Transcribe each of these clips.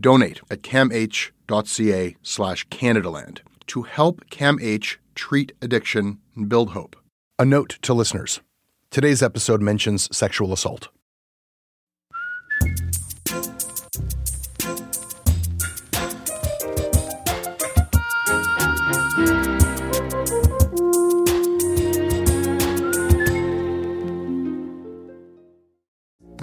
Donate at camh.ca slash Canadaland to help CAMH treat addiction and build hope. A note to listeners today's episode mentions sexual assault.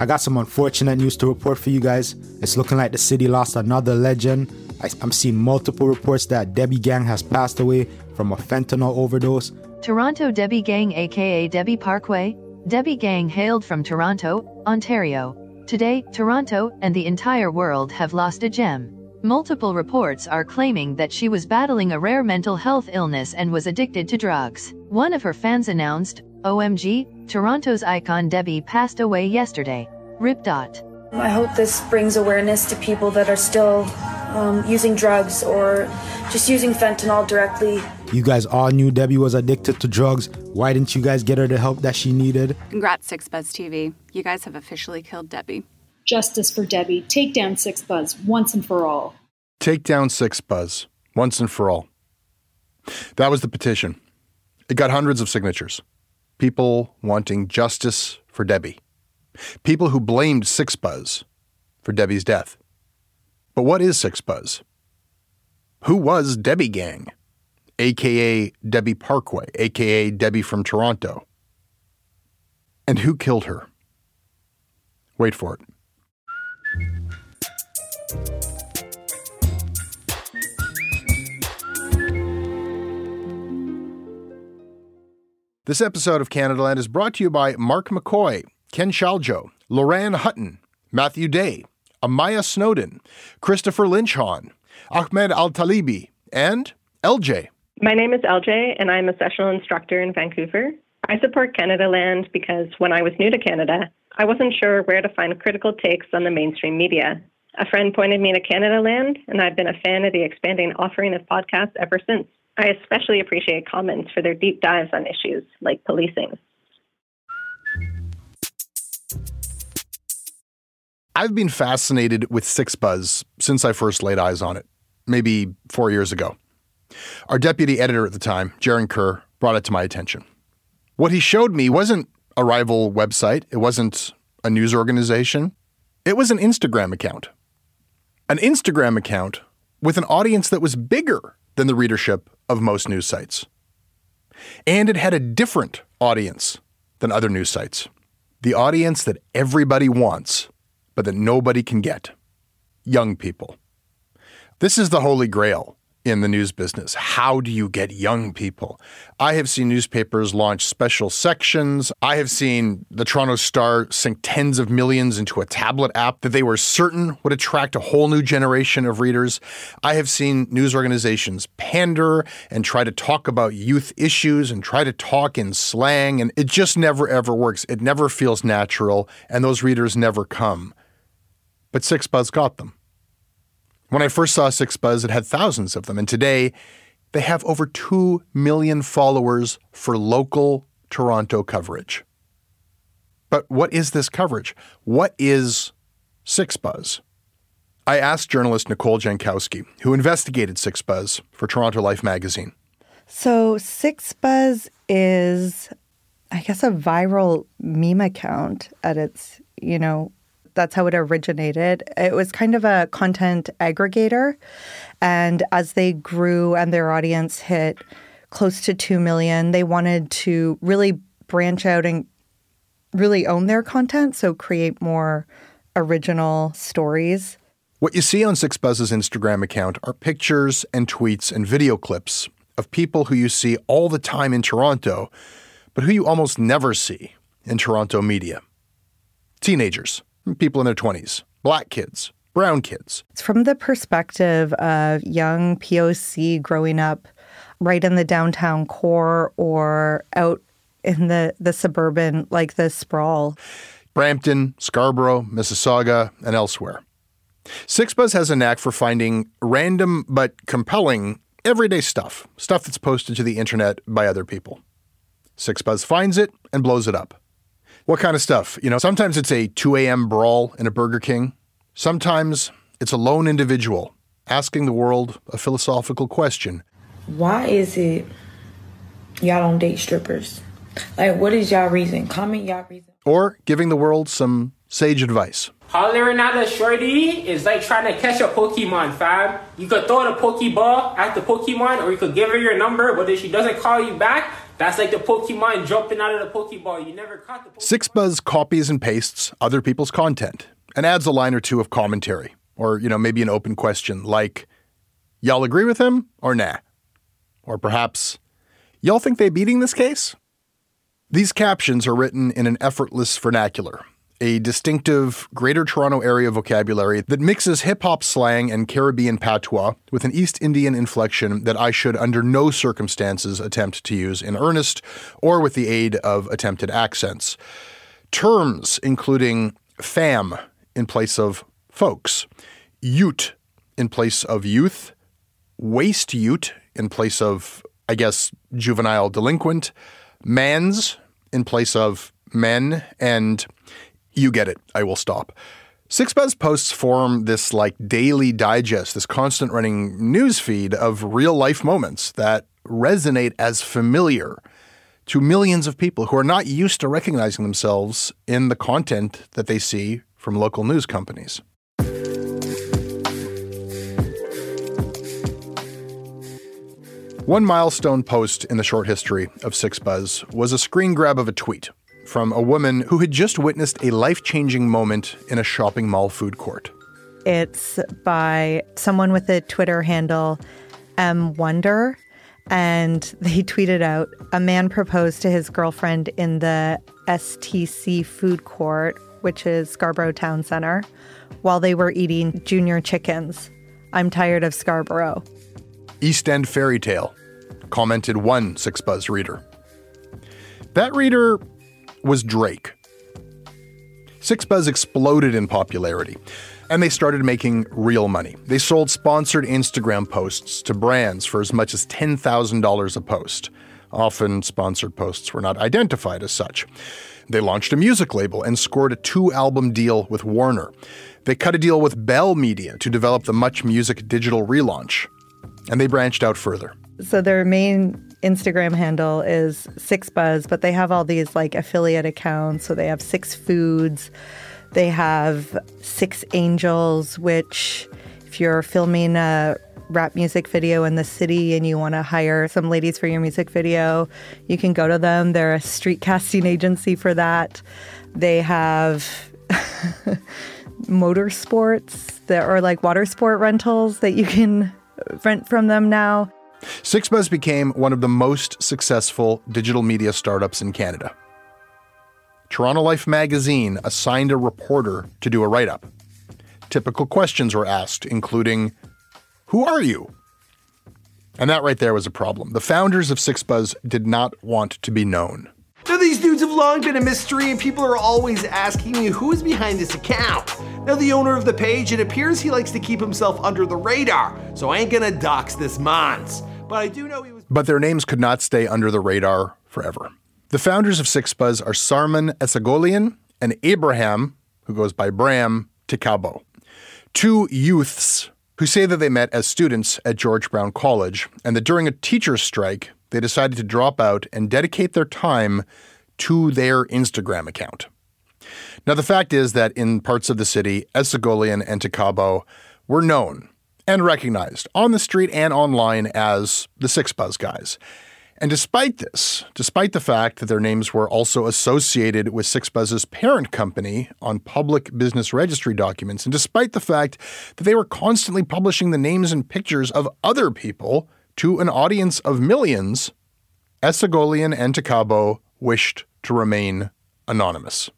I got some unfortunate news to report for you guys. It's looking like the city lost another legend. I, am seeing multiple reports that Debbie Gang has passed away from a fentanyl overdose. Toronto Debbie Gang, aka Debbie Parkway. Debbie Gang hailed from Toronto, Ontario. Today, Toronto and the entire world have lost a gem. Multiple reports are claiming that she was battling a rare mental health illness and was addicted to drugs. One of her fans announced, OMG, Toronto's icon Debbie passed away yesterday. Rip. Dot. I hope this brings awareness to people that are still um, using drugs or just using fentanyl directly. You guys all knew Debbie was addicted to drugs. Why didn't you guys get her the help that she needed? Congrats, Six Buzz TV. You guys have officially killed Debbie. Justice for Debbie. Take down Six Buzz once and for all. Take down Six Buzz once and for all. That was the petition. It got hundreds of signatures. People wanting justice for Debbie. People who blamed Six Buzz for Debbie's death. But what is Six Buzz? Who was Debbie Gang, aka Debbie Parkway, aka Debbie from Toronto? And who killed her? Wait for it. This episode of Canadaland is brought to you by Mark McCoy, Ken Shaljo, Loran Hutton, Matthew Day, Amaya Snowden, Christopher Lynchon, Ahmed Al Talibi, and LJ. My name is LJ, and I'm a sessional instructor in Vancouver. I support Canadaland because when I was new to Canada, I wasn't sure where to find critical takes on the mainstream media. A friend pointed me to Canadaland, and I've been a fan of the expanding offering of podcasts ever since. I especially appreciate comments for their deep dives on issues like policing. I've been fascinated with Six Buzz since I first laid eyes on it, maybe four years ago. Our deputy editor at the time, Jaron Kerr, brought it to my attention. What he showed me wasn't a rival website, it wasn't a news organization, it was an Instagram account. An Instagram account with an audience that was bigger than the readership of most news sites. And it had a different audience than other news sites the audience that everybody wants, but that nobody can get young people. This is the holy grail in the news business. How do you get young people? I have seen newspapers launch special sections. I have seen the Toronto Star sink tens of millions into a tablet app that they were certain would attract a whole new generation of readers. I have seen news organizations pander and try to talk about youth issues and try to talk in slang, and it just never ever works. It never feels natural, and those readers never come. But Six Buzz got them. When I first saw Six Buzz, it had thousands of them, and today they have over 2 million followers for local Toronto coverage. But what is this coverage? What is Six Buzz? I asked journalist Nicole Jankowski, who investigated Six Buzz for Toronto Life magazine. So, Six Buzz is, I guess, a viral meme account at its, you know, that's how it originated. It was kind of a content aggregator. And as they grew and their audience hit close to 2 million, they wanted to really branch out and really own their content. So create more original stories. What you see on Six Buzz's Instagram account are pictures and tweets and video clips of people who you see all the time in Toronto, but who you almost never see in Toronto media. Teenagers, people in their 20s, black kids, brown kids. It's from the perspective of young POC growing up right in the downtown core or out in the, the suburban, like the sprawl. Brampton, Scarborough, Mississauga, and elsewhere. Sixbuzz has a knack for finding random but compelling everyday stuff, stuff that's posted to the internet by other people. Sixbuzz finds it and blows it up. What kind of stuff? You know, sometimes it's a 2 a.m. brawl in a Burger King. Sometimes it's a lone individual asking the world a philosophical question. Why is it y'all don't date strippers? Like, what is y'all reason? Comment y'all reason. Or giving the world some sage advice. Hollering at a shorty is like trying to catch a Pokemon, fam. You could throw the Pokeball at the Pokemon, or you could give her your number, but if she doesn't call you back, that's like the Pokemon jumping out of the Pokeball. You never caught the Pokemon. Six Buzz copies and pastes other people's content and adds a line or two of commentary, or, you know, maybe an open question like, Y'all agree with him or nah? Or perhaps, Y'all think they beating this case? These captions are written in an effortless vernacular, a distinctive Greater Toronto Area vocabulary that mixes hip hop slang and Caribbean patois with an East Indian inflection that I should under no circumstances attempt to use in earnest or with the aid of attempted accents. Terms including fam in place of folks, ute in place of youth, waste ute in place of, I guess, juvenile delinquent, mans in place of men, and you get it. I will stop. Sixbuzz posts form this like daily digest, this constant running news feed of real life moments that resonate as familiar to millions of people who are not used to recognizing themselves in the content that they see from local news companies. One milestone post in the short history of Sixbuzz was a screen grab of a tweet from a woman who had just witnessed a life changing moment in a shopping mall food court. It's by someone with a Twitter handle, M Wonder, and they tweeted out a man proposed to his girlfriend in the STC food court, which is Scarborough Town Center, while they were eating junior chickens. I'm tired of Scarborough. East End fairy tale, commented one Six Buzz reader. That reader was Drake. Six Buzz exploded in popularity, and they started making real money. They sold sponsored Instagram posts to brands for as much as $10,000 a post. Often, sponsored posts were not identified as such. They launched a music label and scored a two album deal with Warner. They cut a deal with Bell Media to develop the Much Music digital relaunch. And they branched out further. So their main Instagram handle is Six Buzz, but they have all these like affiliate accounts. So they have Six Foods, they have Six Angels, which if you're filming a rap music video in the city and you want to hire some ladies for your music video, you can go to them. They're a street casting agency for that. They have motorsports that are like water sport rentals that you can rent from them now. Sixbuzz became one of the most successful digital media startups in Canada. Toronto Life magazine assigned a reporter to do a write up. Typical questions were asked, including Who are you? And that right there was a problem. The founders of Sixbuzz did not want to be known. Now, these dudes have long been a mystery, and people are always asking me who is behind this account. Now, the owner of the page, it appears he likes to keep himself under the radar, so I ain't gonna dox this Mons. But I do know he was. But their names could not stay under the radar forever. The founders of Sixbuzz are Sarman Esagolian and Abraham, who goes by Bram, Ticabo. Two youths who say that they met as students at George Brown College and that during a teacher's strike, they decided to drop out and dedicate their time to their Instagram account. Now, the fact is that in parts of the city, Esagolian and Ticabo were known and recognized on the street and online as the Sixbuzz guys. And despite this, despite the fact that their names were also associated with Sixbuzz's parent company on public business registry documents, and despite the fact that they were constantly publishing the names and pictures of other people to an audience of millions, Esagolian and Takabo wished to remain anonymous.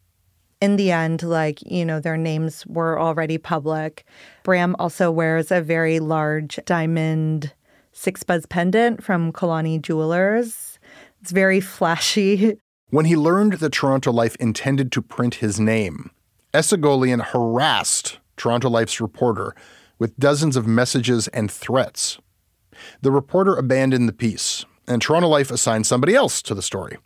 In the end, like, you know, their names were already public. Bram also wears a very large diamond Sixbuzz pendant from Kalani Jewelers. It's very flashy. When he learned that Toronto Life intended to print his name, Esagolian harassed Toronto Life's reporter with dozens of messages and threats. The reporter abandoned the piece, and Toronto Life assigned somebody else to the story.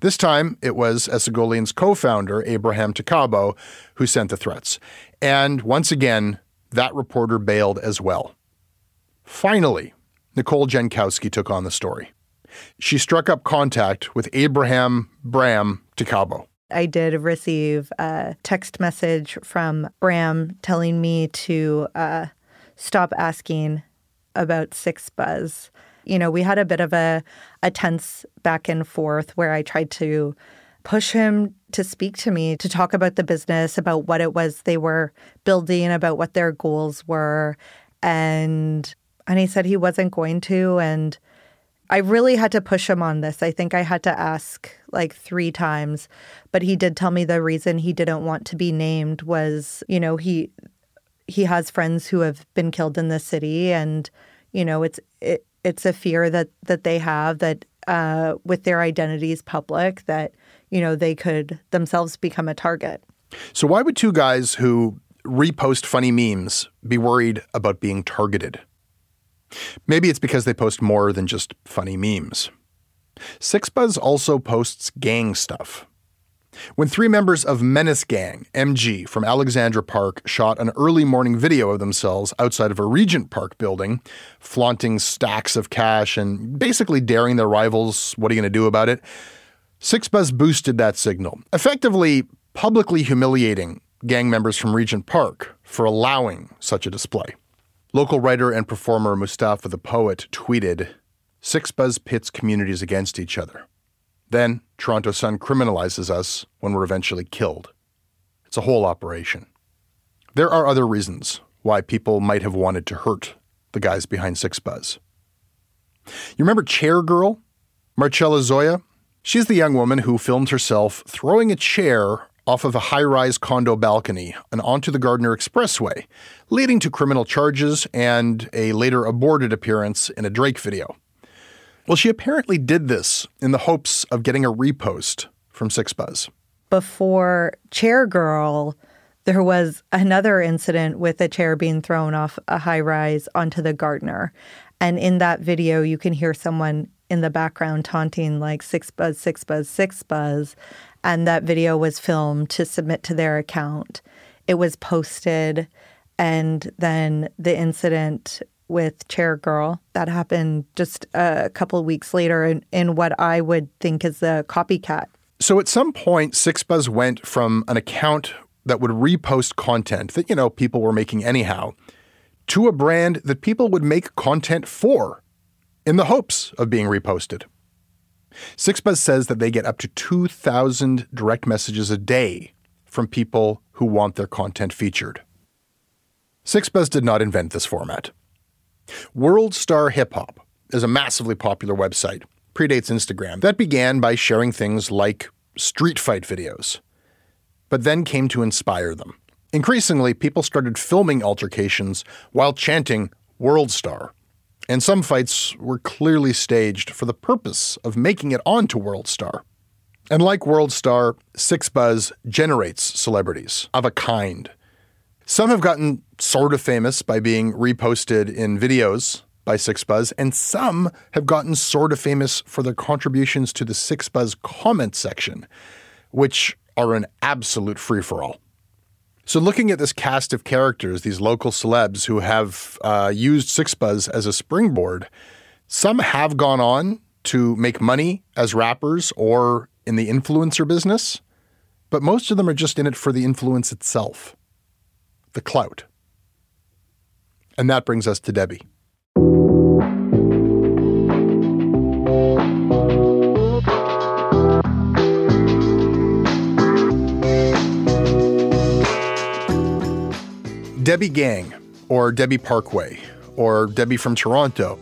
This time, it was Esagolian's co founder, Abraham Ticabo, who sent the threats. And once again, that reporter bailed as well. Finally, Nicole Jankowski took on the story. She struck up contact with Abraham Bram Ticabo. I did receive a text message from Bram telling me to uh, stop asking about Six Buzz. You know, we had a bit of a, a tense back and forth where I tried to push him to speak to me, to talk about the business, about what it was they were building, about what their goals were. And and he said he wasn't going to and I really had to push him on this. I think I had to ask like 3 times, but he did tell me the reason he didn't want to be named was, you know, he he has friends who have been killed in the city and you know, it's it, it's a fear that that they have that uh, with their identities public that you know they could themselves become a target. So why would two guys who repost funny memes be worried about being targeted? Maybe it's because they post more than just funny memes. Sixbuzz also posts gang stuff. When three members of Menace Gang, MG, from Alexandra Park shot an early morning video of themselves outside of a Regent Park building, flaunting stacks of cash and basically daring their rivals, what are you going to do about it? Sixbuzz boosted that signal, effectively publicly humiliating gang members from Regent Park for allowing such a display. Local writer and performer Mustafa the Poet tweeted Sixbuzz pits communities against each other. Then Toronto Sun criminalizes us when we're eventually killed. It's a whole operation. There are other reasons why people might have wanted to hurt the guys behind Sixbuzz. You remember Chair Girl? Marcella Zoia? She's the young woman who filmed herself throwing a chair off of a high rise condo balcony and onto the Gardiner Expressway, leading to criminal charges and a later aborted appearance in a Drake video. Well, she apparently did this in the hopes of getting a repost from Sixbuzz. Before Chair Girl, there was another incident with a chair being thrown off a high rise onto the Gardiner. And in that video, you can hear someone in the background taunting like six buzz, six buzz, six buzz and that video was filmed to submit to their account. It was posted, and then the incident with Chair Girl that happened just a couple weeks later in, in what I would think is a copycat. So at some point, Sixbuzz went from an account that would repost content that, you know, people were making anyhow to a brand that people would make content for in the hopes of being reposted. Sixbuzz says that they get up to 2,000 direct messages a day from people who want their content featured. Sixbuzz did not invent this format. World Star Hip Hop is a massively popular website, predates Instagram, that began by sharing things like street fight videos, but then came to inspire them. Increasingly, people started filming altercations while chanting World Star, and some fights were clearly staged for the purpose of making it onto World Star. And like World Star, Sixbuzz generates celebrities of a kind. Some have gotten sort of famous by being reposted in videos by Sixbuzz, and some have gotten sort of famous for their contributions to the Sixbuzz comment section, which are an absolute free for all. So, looking at this cast of characters, these local celebs who have uh, used Sixbuzz as a springboard, some have gone on to make money as rappers or in the influencer business, but most of them are just in it for the influence itself, the clout. And that brings us to Debbie. Debbie Gang, or Debbie Parkway, or Debbie from Toronto.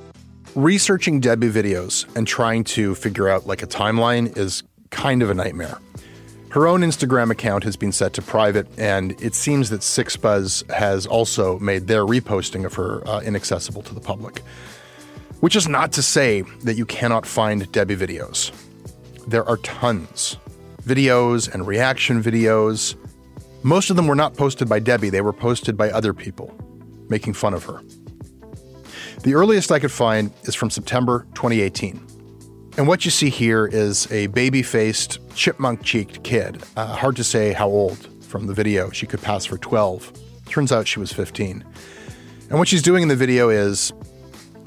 Researching Debbie videos and trying to figure out like a timeline is kind of a nightmare. Her own Instagram account has been set to private, and it seems that Sixbuzz has also made their reposting of her uh, inaccessible to the public. Which is not to say that you cannot find Debbie videos. There are tons. Videos and reaction videos, most of them were not posted by Debbie, they were posted by other people, making fun of her. The earliest I could find is from September 2018. And what you see here is a baby faced, chipmunk cheeked kid. Uh, hard to say how old from the video. She could pass for 12. Turns out she was 15. And what she's doing in the video is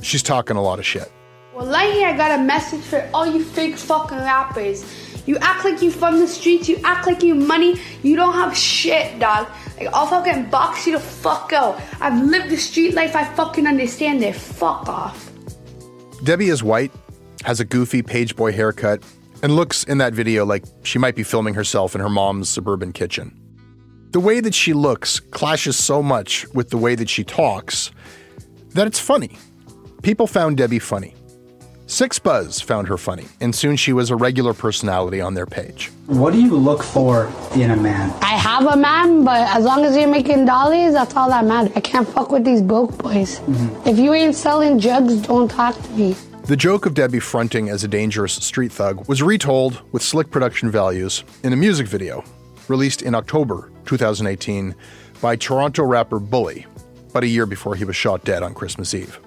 she's talking a lot of shit. Well, right here, I got a message for all you fake fucking rappers. You act like you from the streets. You act like you money. You don't have shit, dog. Like I'll fucking box you the fuck out. I've lived the street life. I fucking understand it. Fuck off. Debbie is white, has a goofy page boy haircut, and looks in that video like she might be filming herself in her mom's suburban kitchen. The way that she looks clashes so much with the way that she talks that it's funny. People found Debbie funny. Sixbuzz found her funny, and soon she was a regular personality on their page. What do you look for in a man? I have a man, but as long as you're making dollies, that's all that matters. I can't fuck with these broke boys. Mm-hmm. If you ain't selling jugs, don't talk to me. The joke of Debbie fronting as a dangerous street thug was retold with slick production values in a music video released in October 2018 by Toronto rapper Bully, but a year before he was shot dead on Christmas Eve.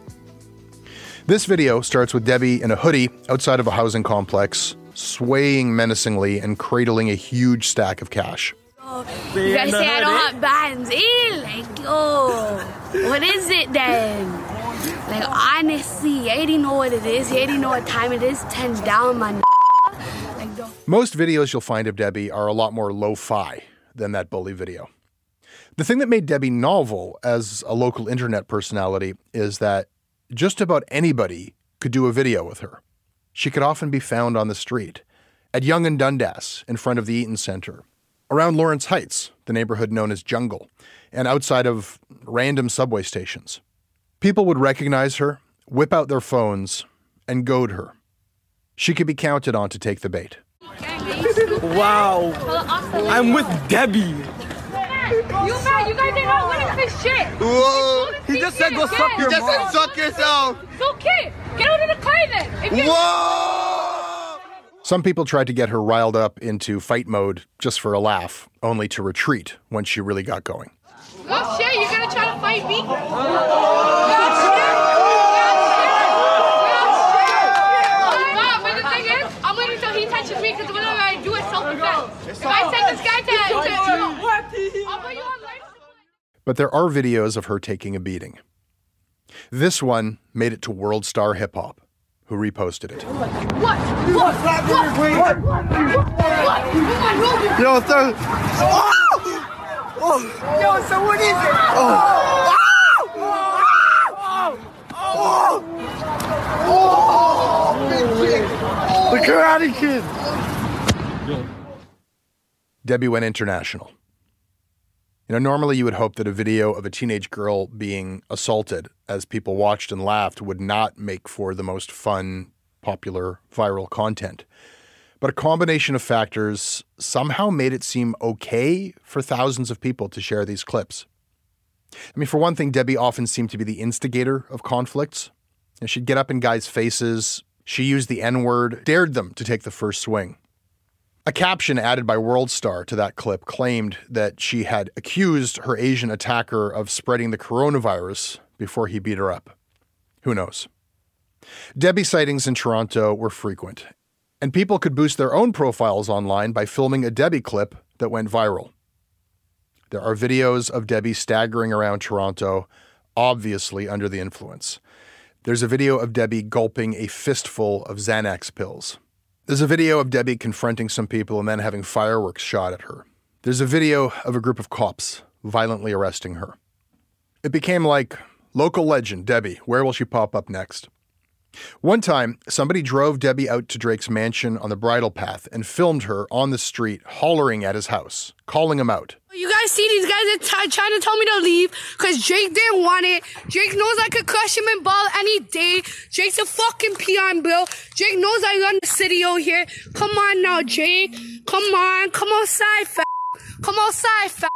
This video starts with Debbie in a hoodie outside of a housing complex, swaying menacingly and cradling a huge stack of cash. You guys say I don't have bands. Eh? Like, yo, what is it then? Like, honestly, I already know what it is. You already know what time it is. 10 down. Like, Most videos you'll find of Debbie are a lot more lo fi than that bully video. The thing that made Debbie novel as a local internet personality is that just about anybody could do a video with her. She could often be found on the street, at Yonge and Dundas in front of the Eaton Center, around Lawrence Heights, the neighborhood known as Jungle, and outside of random subway stations. People would recognize her, whip out their phones, and goad her. She could be counted on to take the bait. Wow. I'm with Debbie. You man, you guys are not winning for shit. Whoa. He just said go suck your He just said suck yourself. It's okay. Get out of the car then. If you're- Whoa. Some people tried to get her riled up into fight mode just for a laugh, only to retreat when she really got going. Oh shit, you're gonna try to fight me? Nah, but the thing is, I'm waiting until he touches me because whatever I do is self-defense. If I take this guy to, to I'll put you on life. But there are videos of her taking a beating. This one made it to World Star Hip Hop, who reposted it. What? What? What? What? What? Yo, sir. Oh! Oh. Yo, so what is it? Oh. The Karate Kid. Debbie went international. You know, normally you would hope that a video of a teenage girl being assaulted as people watched and laughed would not make for the most fun, popular, viral content. But a combination of factors somehow made it seem okay for thousands of people to share these clips. I mean, for one thing, Debbie often seemed to be the instigator of conflicts. And she'd get up in guys' faces, she used the N word, dared them to take the first swing. A caption added by WorldStar to that clip claimed that she had accused her Asian attacker of spreading the coronavirus before he beat her up. Who knows? Debbie sightings in Toronto were frequent, and people could boost their own profiles online by filming a Debbie clip that went viral. There are videos of Debbie staggering around Toronto, obviously under the influence. There's a video of Debbie gulping a fistful of Xanax pills. There's a video of Debbie confronting some people and then having fireworks shot at her. There's a video of a group of cops violently arresting her. It became like local legend Debbie, where will she pop up next? One time, somebody drove Debbie out to Drake's mansion on the bridle path and filmed her on the street hollering at his house, calling him out. You guys see these guys are t- trying to tell me to leave because Drake didn't want it. Drake knows I could crush him in ball any day. Drake's a fucking peon, bro. Drake knows I run the city over here. Come on now, Drake. Come on. Come outside, fat. Come outside, fat.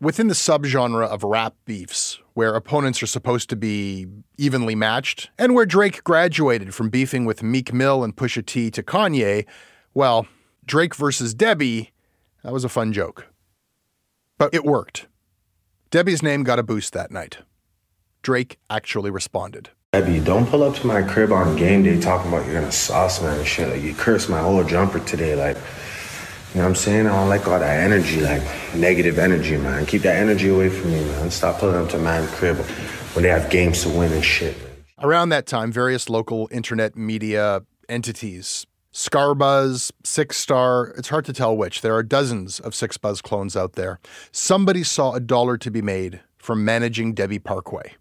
Within the subgenre of rap beefs, where opponents are supposed to be evenly matched, and where Drake graduated from beefing with Meek Mill and Pusha T to Kanye, well, Drake versus Debbie, that was a fun joke. But it worked. Debbie's name got a boost that night. Drake actually responded. Debbie, don't pull up to my crib on game day talking about you're gonna sauce man and shit. Like you cursed my old jumper today, like you know what I'm saying? I don't like all that energy, like negative energy, man. Keep that energy away from me, man. Stop pulling up to my crib when they have games to win and shit. Around that time, various local internet media entities, Scarbuzz, Six Star, it's hard to tell which. There are dozens of Six Buzz clones out there. Somebody saw a dollar to be made from managing Debbie Parkway,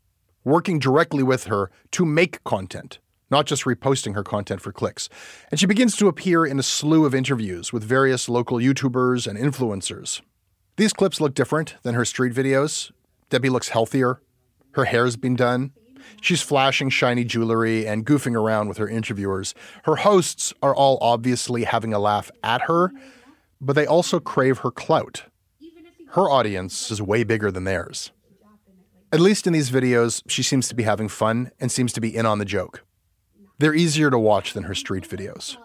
working directly with her to make content not just reposting her content for clicks. And she begins to appear in a slew of interviews with various local YouTubers and influencers. These clips look different than her street videos. Debbie looks healthier. Her hair's been done. She's flashing shiny jewelry and goofing around with her interviewers. Her hosts are all obviously having a laugh at her, but they also crave her clout. Her audience is way bigger than theirs. At least in these videos, she seems to be having fun and seems to be in on the joke. They're easier to watch than her street videos.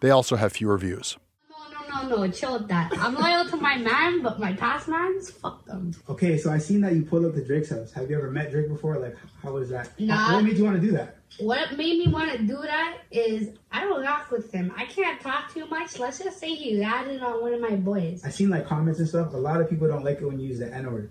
They also have fewer views. No, no, no, no, chill with that. I'm loyal to my man, but my past mans, fuck them. Okay, so I seen that you pulled up to Drake's house. Have you ever met Drake before? Like, how was that? Nah. What made you want to do that? What made me want to do that is I don't rock with him. I can't talk too much. Let's just say he landed on one of my boys. I seen like comments and stuff. A lot of people don't like it when you use the N word.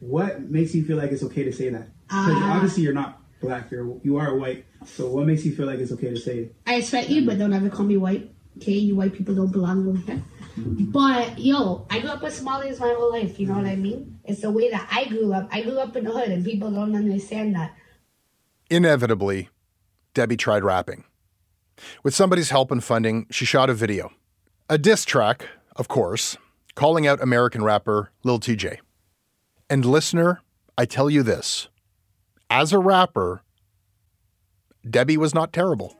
What makes you feel like it's okay to say that? Because Uh, obviously you're not black. You're you are white. So what makes you feel like it's okay to say it? I respect you, but don't ever call me white. Okay, you white people don't belong over here. But yo, I grew up with Somalis my whole life. You know what I mean? It's the way that I grew up. I grew up in the hood, and people don't understand that. Inevitably, Debbie tried rapping. With somebody's help and funding, she shot a video. A diss track, of course, calling out American rapper Lil Tjay. And listener, I tell you this as a rapper, Debbie was not terrible.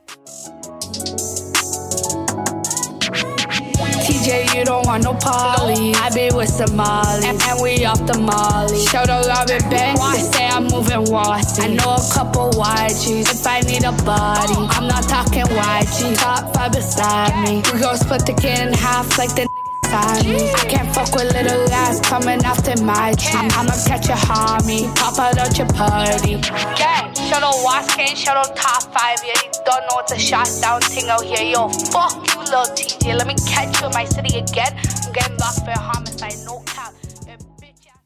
TJ, you don't want no poly. I be with Somali, and, and we off the Molly. Show the Robin Banks, they say I'm moving washy. I know a couple YGs if I need a body. Oh. I'm not talking YG, top five beside me. We gon' split the kid in half like the beside me. I can't fuck with little ass coming after my tree. I'ma catch a homie, pop out at your party. Gang, show the wash can show the top five. Yeah, you don't know it's a shot down thing out here. Yo, fuck you, little TJ. Let me catch you in my city again. I'm getting locked for a homicide, no cap.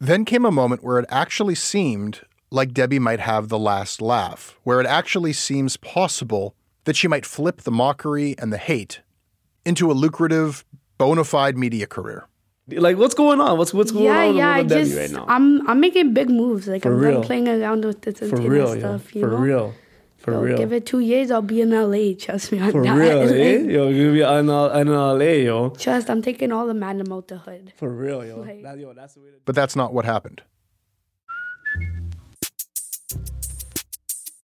Then came a moment where it actually seemed like Debbie might have the last laugh, where it actually seems possible that she might flip the mockery and the hate into a lucrative, bona fide media career. Like, what's going on? What's what's going yeah, on yeah. I with just right now? I'm I'm making big moves. Like For I'm real. playing around with this For antenna real, stuff. You For know? real. For Yo, real. Give it two years, I'll be in LA. Trust me. I'm For not- real, eh? Yo, you'll be in, in LA, yo. Trust, I'm taking all the madam out the hood. For real, yo. Like- That- yo, that's the way to But that's not what happened.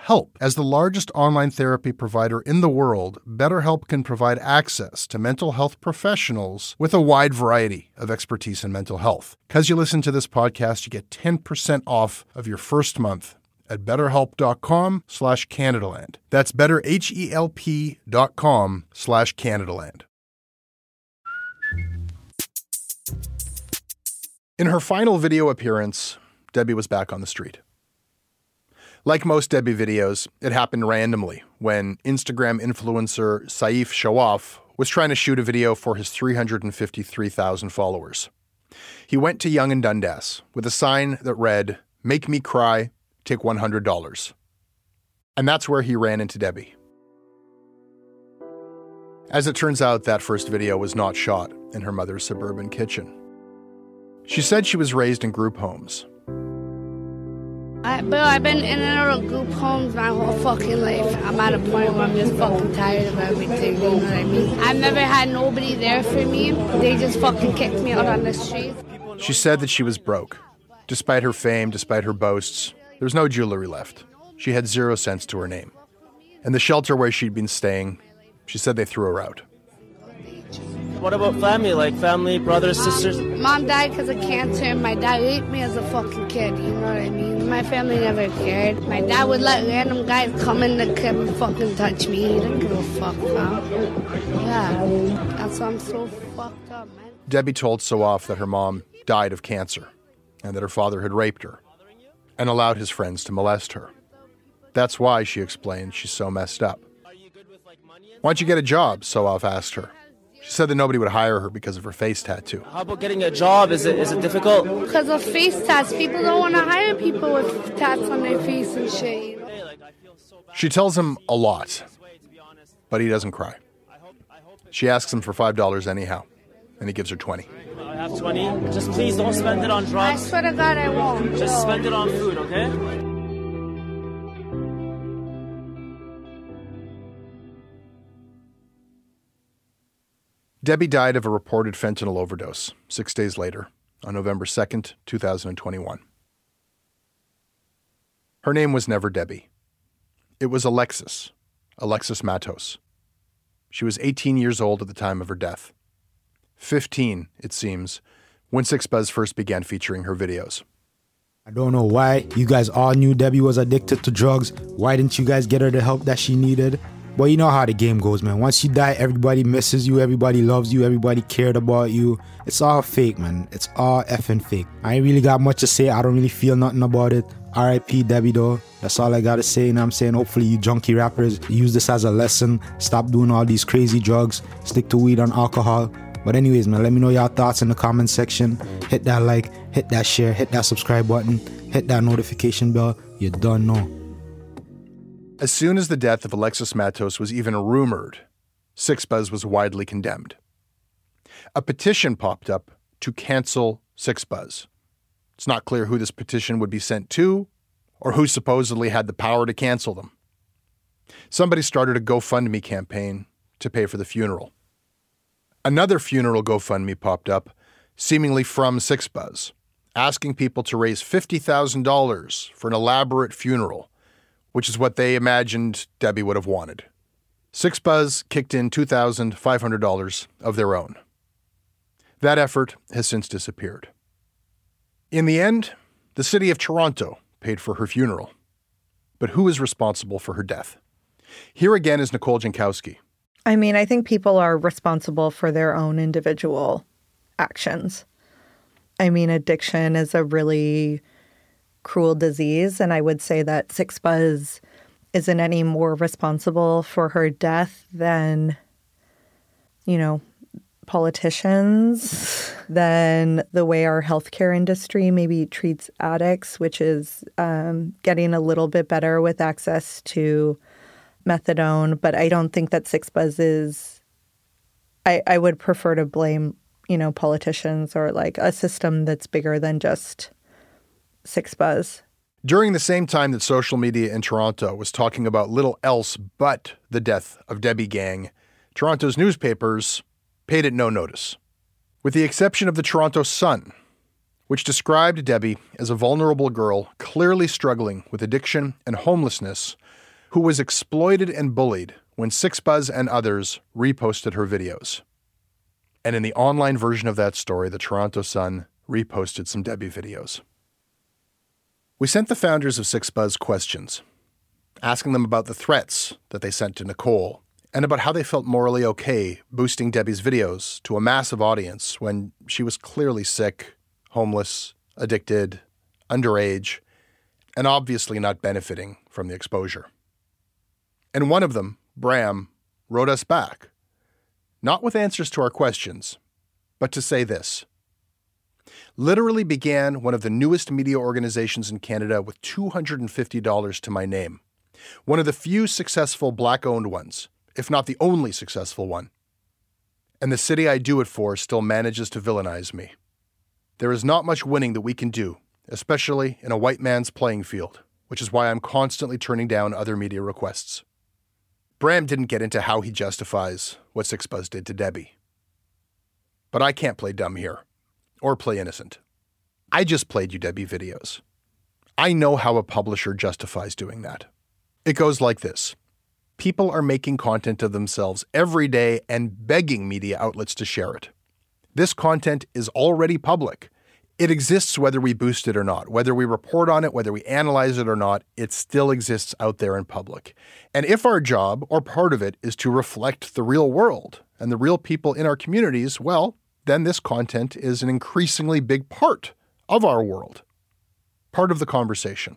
help. As the largest online therapy provider in the world, BetterHelp can provide access to mental health professionals with a wide variety of expertise in mental health. Because you listen to this podcast, you get 10% off of your first month at betterhelp.com slash Canadaland. That's betterhelp.com slash Canadaland. In her final video appearance, Debbie was back on the street. Like most Debbie videos, it happened randomly when Instagram influencer Saif Shawaf was trying to shoot a video for his 353,000 followers. He went to Yonge and Dundas with a sign that read, Make me cry, take $100. And that's where he ran into Debbie. As it turns out, that first video was not shot in her mother's suburban kitchen. She said she was raised in group homes. I, Bill, I've been in and out of group homes my whole fucking life. I'm at a point where I'm just fucking tired of everything. You know what I mean? I've never had nobody there for me. They just fucking kicked me out on the street. She said that she was broke. Despite her fame, despite her boasts, there was no jewelry left. She had zero cents to her name. And the shelter where she'd been staying, she said they threw her out. What about family? Like family, brothers, um, sisters? Mom died because of cancer, and my dad ate me as a fucking kid. You know what I mean? My family never cared. My dad would let random guys come in the crib and fucking touch me. He didn't give a fuck, fam. Yeah, that's why I'm so fucked up, man. Debbie told Sawaf that her mom died of cancer and that her father had raped her and allowed his friends to molest her. That's why, she explained, she's so messed up. Why don't you get a job? Sawaf asked her. She said that nobody would hire her because of her face tattoo. How about getting a job? Is it is it difficult? Because of face tats, people don't want to hire people with tats on their face and shit. She tells him a lot, but he doesn't cry. She asks him for $5 anyhow, and he gives her 20 I have 20. Just please don't spend it on drugs. I swear to God, I won't. Just spend it on food, okay? Debbie died of a reported fentanyl overdose six days later, on November 2nd, 2021. Her name was never Debbie. It was Alexis, Alexis Matos. She was 18 years old at the time of her death. 15, it seems, when Six Buzz first began featuring her videos. I don't know why you guys all knew Debbie was addicted to drugs. Why didn't you guys get her the help that she needed? But you know how the game goes, man. Once you die, everybody misses you, everybody loves you, everybody cared about you. It's all fake, man. It's all effing fake. I ain't really got much to say. I don't really feel nothing about it. RIP Debbie though. That's all I gotta say. And I'm saying hopefully you junkie rappers use this as a lesson. Stop doing all these crazy drugs. Stick to weed and alcohol. But anyways, man, let me know your thoughts in the comment section. Hit that like, hit that share, hit that subscribe button, hit that notification bell. You done know. As soon as the death of Alexis Matos was even rumored, Sixbuzz was widely condemned. A petition popped up to cancel Sixbuzz. It's not clear who this petition would be sent to or who supposedly had the power to cancel them. Somebody started a GoFundMe campaign to pay for the funeral. Another funeral GoFundMe popped up, seemingly from Sixbuzz, asking people to raise $50,000 for an elaborate funeral which is what they imagined Debbie would have wanted. Six Sixbuzz kicked in $2,500 of their own. That effort has since disappeared. In the end, the city of Toronto paid for her funeral. But who is responsible for her death? Here again is Nicole Jankowski. I mean, I think people are responsible for their own individual actions. I mean, addiction is a really cruel disease. And I would say that Sixbuzz isn't any more responsible for her death than, you know, politicians, than the way our healthcare industry maybe treats addicts, which is um, getting a little bit better with access to methadone. But I don't think that Sixbuzz is. I, I would prefer to blame, you know, politicians or like a system that's bigger than just Sixbuzz. During the same time that social media in Toronto was talking about little else but the death of Debbie Gang, Toronto's newspapers paid it no notice. With the exception of the Toronto Sun, which described Debbie as a vulnerable girl clearly struggling with addiction and homelessness who was exploited and bullied when Sixbuzz and others reposted her videos. And in the online version of that story, the Toronto Sun reposted some Debbie videos. We sent the founders of Sixbuzz questions, asking them about the threats that they sent to Nicole and about how they felt morally okay boosting Debbie's videos to a massive audience when she was clearly sick, homeless, addicted, underage, and obviously not benefiting from the exposure. And one of them, Bram, wrote us back, not with answers to our questions, but to say this literally began one of the newest media organizations in Canada with $250 to my name. One of the few successful black owned ones, if not the only successful one. And the city I do it for still manages to villainize me. There is not much winning that we can do, especially in a white man's playing field, which is why I'm constantly turning down other media requests. Bram didn't get into how he justifies what Sixbuzz did to Debbie. But I can't play dumb here or play innocent. I just played Debbie videos. I know how a publisher justifies doing that. It goes like this People are making content of themselves every day and begging media outlets to share it. This content is already public. It exists whether we boost it or not, whether we report on it, whether we analyze it or not, it still exists out there in public. And if our job, or part of it, is to reflect the real world and the real people in our communities, well, then this content is an increasingly big part of our world, part of the conversation.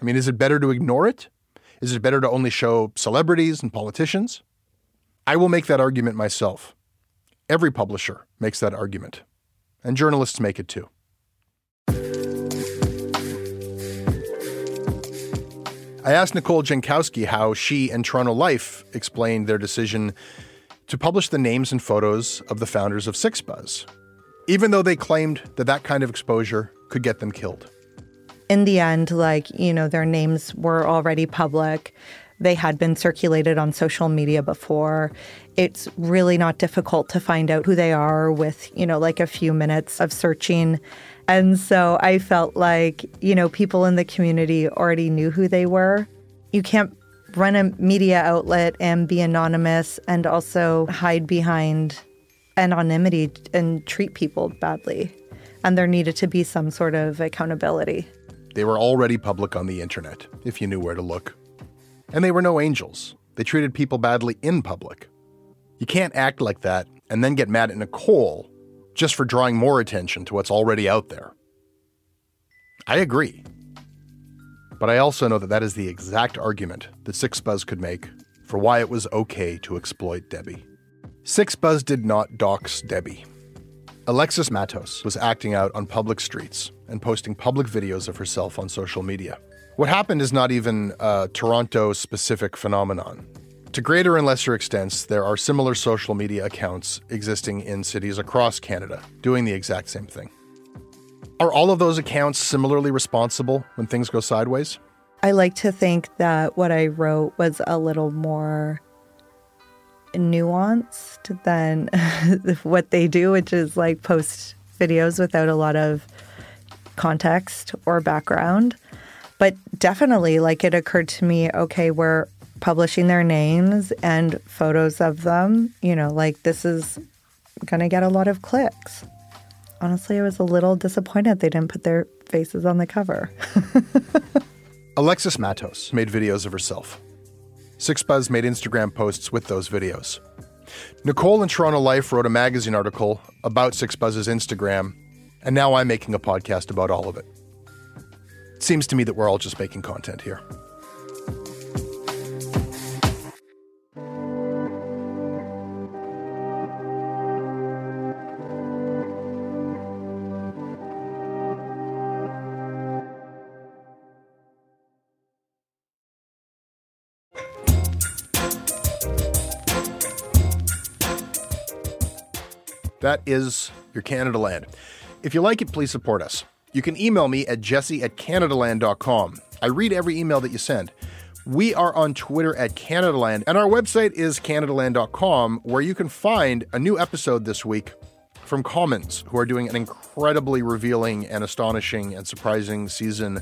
I mean, is it better to ignore it? Is it better to only show celebrities and politicians? I will make that argument myself. Every publisher makes that argument, and journalists make it too. I asked Nicole Jankowski how she and Toronto Life explained their decision to publish the names and photos of the founders of Sixbuzz, even though they claimed that that kind of exposure could get them killed. In the end, like, you know, their names were already public. They had been circulated on social media before. It's really not difficult to find out who they are with, you know, like a few minutes of searching. And so I felt like, you know, people in the community already knew who they were. You can't run a media outlet and be anonymous and also hide behind anonymity and treat people badly. And there needed to be some sort of accountability. They were already public on the internet, if you knew where to look. And they were no angels. They treated people badly in public. You can't act like that and then get mad at Nicole just for drawing more attention to what's already out there. I agree. But I also know that that is the exact argument that Sixbuzz could make for why it was okay to exploit Debbie. Sixbuzz did not dox Debbie. Alexis Matos was acting out on public streets and posting public videos of herself on social media. What happened is not even a Toronto specific phenomenon. To greater and lesser extents, there are similar social media accounts existing in cities across Canada doing the exact same thing. Are all of those accounts similarly responsible when things go sideways? I like to think that what I wrote was a little more nuanced than what they do, which is like post videos without a lot of context or background. But definitely, like it occurred to me okay, we're publishing their names and photos of them. You know, like this is going to get a lot of clicks. Honestly, I was a little disappointed they didn't put their faces on the cover. Alexis Matos made videos of herself. Sixbuzz made Instagram posts with those videos. Nicole in Toronto Life wrote a magazine article about Sixbuzz's Instagram, and now I'm making a podcast about all of it. It seems to me that we're all just making content here. That is your Canadaland. If you like it, please support us. You can email me at jesse at canadaland.com. I read every email that you send. We are on Twitter at Canadaland, and our website is canadaland.com, where you can find a new episode this week from Commons, who are doing an incredibly revealing and astonishing and surprising season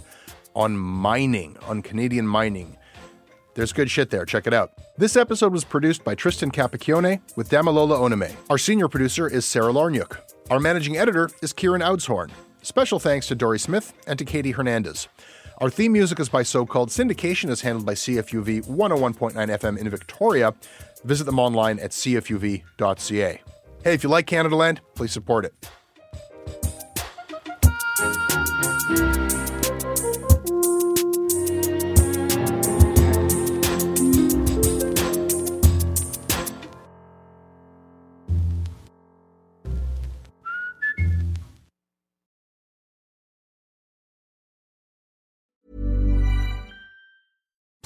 on mining, on Canadian mining. There's good shit there. Check it out. This episode was produced by Tristan Capacchione with Damalola Onome. Our senior producer is Sarah Larniuk. Our managing editor is Kieran Oudshoorn. Special thanks to Dory Smith and to Katie Hernandez. Our theme music is by Socalled Syndication, is handled by CFUV 101.9 FM in Victoria. Visit them online at cfuv.ca. Hey, if you like Canadaland, please support it.